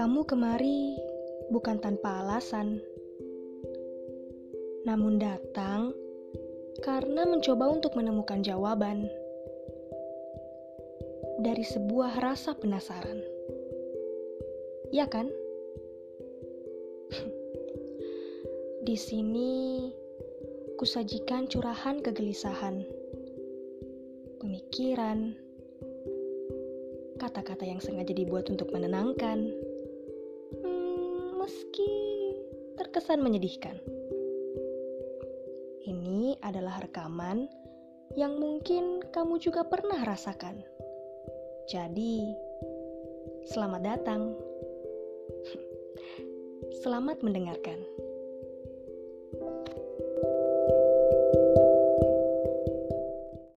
Kamu kemari bukan tanpa alasan, namun datang karena mencoba untuk menemukan jawaban dari sebuah rasa penasaran. Ya kan? Di sini kusajikan curahan kegelisahan, pemikiran, kata-kata yang sengaja dibuat untuk menenangkan, meski terkesan menyedihkan. Ini adalah rekaman yang mungkin kamu juga pernah rasakan. Jadi, selamat datang. Selamat mendengarkan.